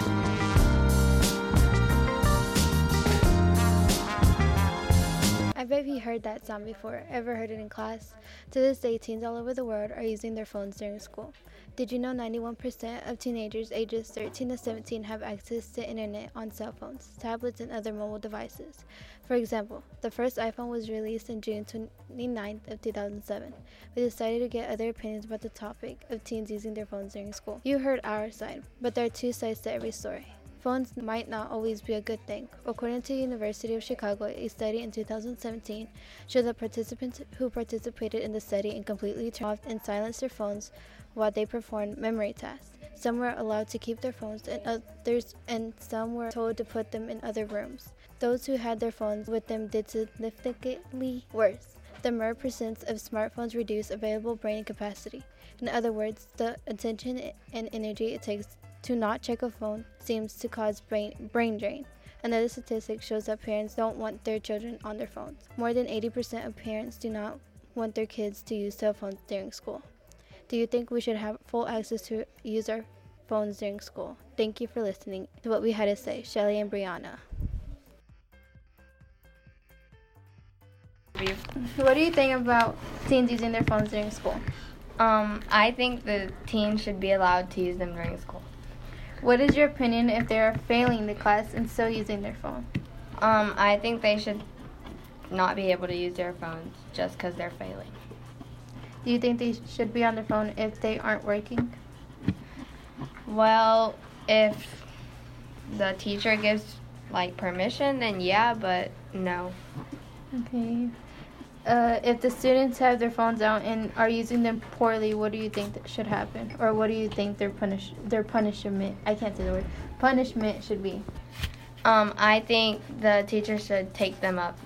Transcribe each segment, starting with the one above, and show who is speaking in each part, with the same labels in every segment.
Speaker 1: thank you bet you heard that sound before. Ever heard it in class? To this day, teens all over the world are using their phones during school. Did you know 91% of teenagers ages 13 to 17 have access to internet on cell phones, tablets, and other mobile devices? For example, the first iPhone was released in June 29th of 2007. We decided to get other opinions about the topic of teens using their phones during school. You heard our side, but there are two sides to every story. Phones might not always be a good thing. According to the University of Chicago, a study in 2017 showed that participants who participated in the study and completely turned off and silenced their phones while they performed memory tasks. Some were allowed to keep their phones and others and some were told to put them in other rooms. Those who had their phones with them did significantly worse. The MER percents of smartphones reduce available brain capacity. In other words, the attention and energy it takes to not check a phone seems to cause brain, brain drain. Another statistic shows that parents don't want their children on their phones. More than 80% of parents do not want their kids to use cell phones during school. Do you think we should have full access to use our phones during school? Thank you for listening to what we had to say, Shelly and Brianna. What do you think about teens using their phones during school?
Speaker 2: Um, I think the teens should be allowed to use them during school.
Speaker 1: What is your opinion if they are failing the class and still using their phone?
Speaker 2: Um, I think they should not be able to use their phones just because they're failing.
Speaker 1: Do you think they should be on their phone if they aren't working?
Speaker 2: Well, if the teacher gives like permission, then yeah, but no.
Speaker 1: Okay. Uh, if the students have their phones out and are using them poorly, what do you think that should happen, or what do you think their punish their punishment? I can't say the word. Punishment should be.
Speaker 2: Um, I think the teacher should take them up.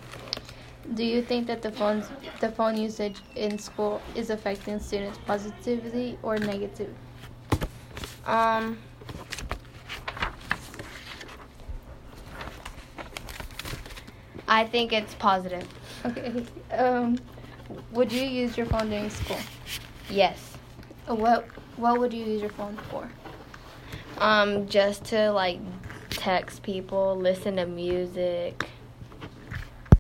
Speaker 1: Do you think that the phones the phone usage in school is affecting students positively or negatively?
Speaker 2: Um. I think it's positive.
Speaker 1: Okay. Um, would you use your phone during school?
Speaker 2: Yes.
Speaker 1: What What would you use your phone for?
Speaker 2: Um, just to like text people, listen to music.